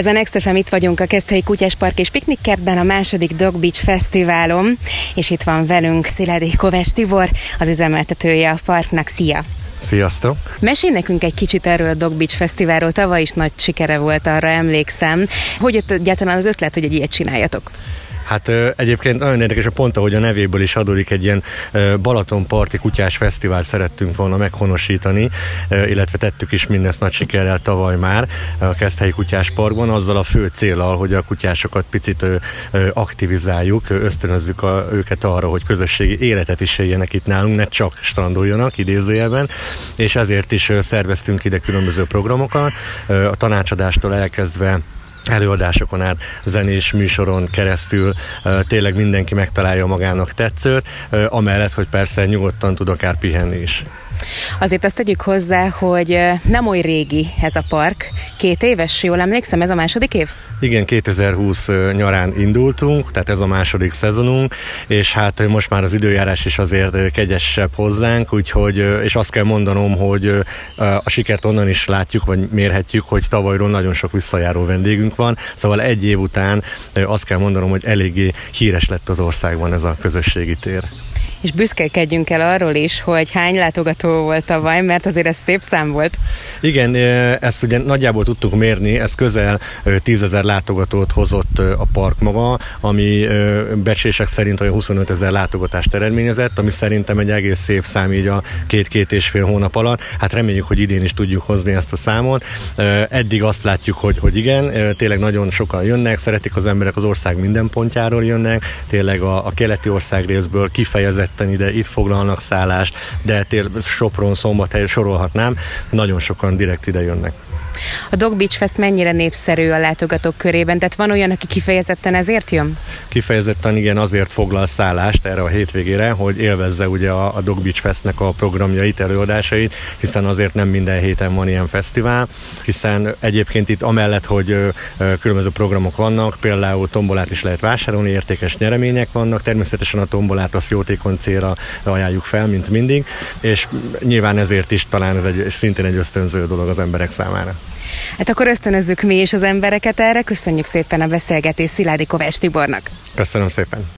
Ez a Next FM, itt vagyunk a Keszthelyi Kutyáspark és Piknikkertben a második Dog Beach Fesztiválon, és itt van velünk Sziládi Kovács Tibor, az üzemeltetője a parknak. Szia! Sziasztok! Mesélj nekünk egy kicsit erről a Dog Beach Fesztiválról, tavaly is nagy sikere volt, arra emlékszem. Hogy jött egyáltalán az ötlet, hogy egy ilyet csináljatok? Hát egyébként nagyon érdekes a pont, hogy a nevéből is adódik egy ilyen Balatonparti kutyás fesztivál szerettünk volna meghonosítani, illetve tettük is mindezt nagy sikerrel tavaly már a Keszthelyi Kutyás Parkban, azzal a fő célral, hogy a kutyásokat picit aktivizáljuk, ösztönözzük a, őket arra, hogy közösségi életet is éljenek itt nálunk, ne csak strandoljanak idézőjelben, és ezért is szerveztünk ide különböző programokat, a tanácsadástól elkezdve előadásokon át, zenés műsoron keresztül tényleg mindenki megtalálja magának tetszőt, amellett, hogy persze nyugodtan tud akár pihenni is. Azért azt tegyük hozzá, hogy nem oly régi ez a park. Két éves, jól emlékszem, ez a második év? Igen, 2020 nyarán indultunk, tehát ez a második szezonunk, és hát most már az időjárás is azért kegyesebb hozzánk, úgyhogy, és azt kell mondanom, hogy a sikert onnan is látjuk, vagy mérhetjük, hogy tavalyról nagyon sok visszajáró vendégünk van, szóval egy év után azt kell mondanom, hogy eléggé híres lett az országban ez a közösségi tér és büszkelkedjünk el arról is, hogy hány látogató volt tavaly, mert azért ez szép szám volt. Igen, ezt ugye nagyjából tudtuk mérni, ez közel tízezer látogatót hozott a park maga, ami becsések szerint olyan 25 ezer látogatást eredményezett, ami szerintem egy egész szép szám így a két-két és fél hónap alatt. Hát reméljük, hogy idén is tudjuk hozni ezt a számot. Eddig azt látjuk, hogy, hogy igen, tényleg nagyon sokan jönnek, szeretik az emberek az ország minden pontjáról jönnek, tényleg a, a keleti ország részből kifejezett ketten ide, itt foglalnak szállást, de tényleg Sopron, Szombathely sorolhatnám, nagyon sokan direkt ide jönnek. A Dog Beach Fest mennyire népszerű a látogatók körében? Tehát van olyan, aki kifejezetten ezért jön? Kifejezetten igen, azért foglal szállást erre a hétvégére, hogy élvezze ugye a, a Dog Beach Festnek a programjait, előadásait, hiszen azért nem minden héten van ilyen fesztivál, hiszen egyébként itt amellett, hogy ö, ö, különböző programok vannak, például tombolát is lehet vásárolni, értékes nyeremények vannak, természetesen a tombolát azt jótékony célra ajánljuk fel, mint mindig, és nyilván ezért is talán ez egy, szintén egy ösztönző dolog az emberek számára. Hát akkor ösztönözzük mi is az embereket erre. Köszönjük szépen a beszélgetést Sziládi Kovács Tibornak. Köszönöm szépen.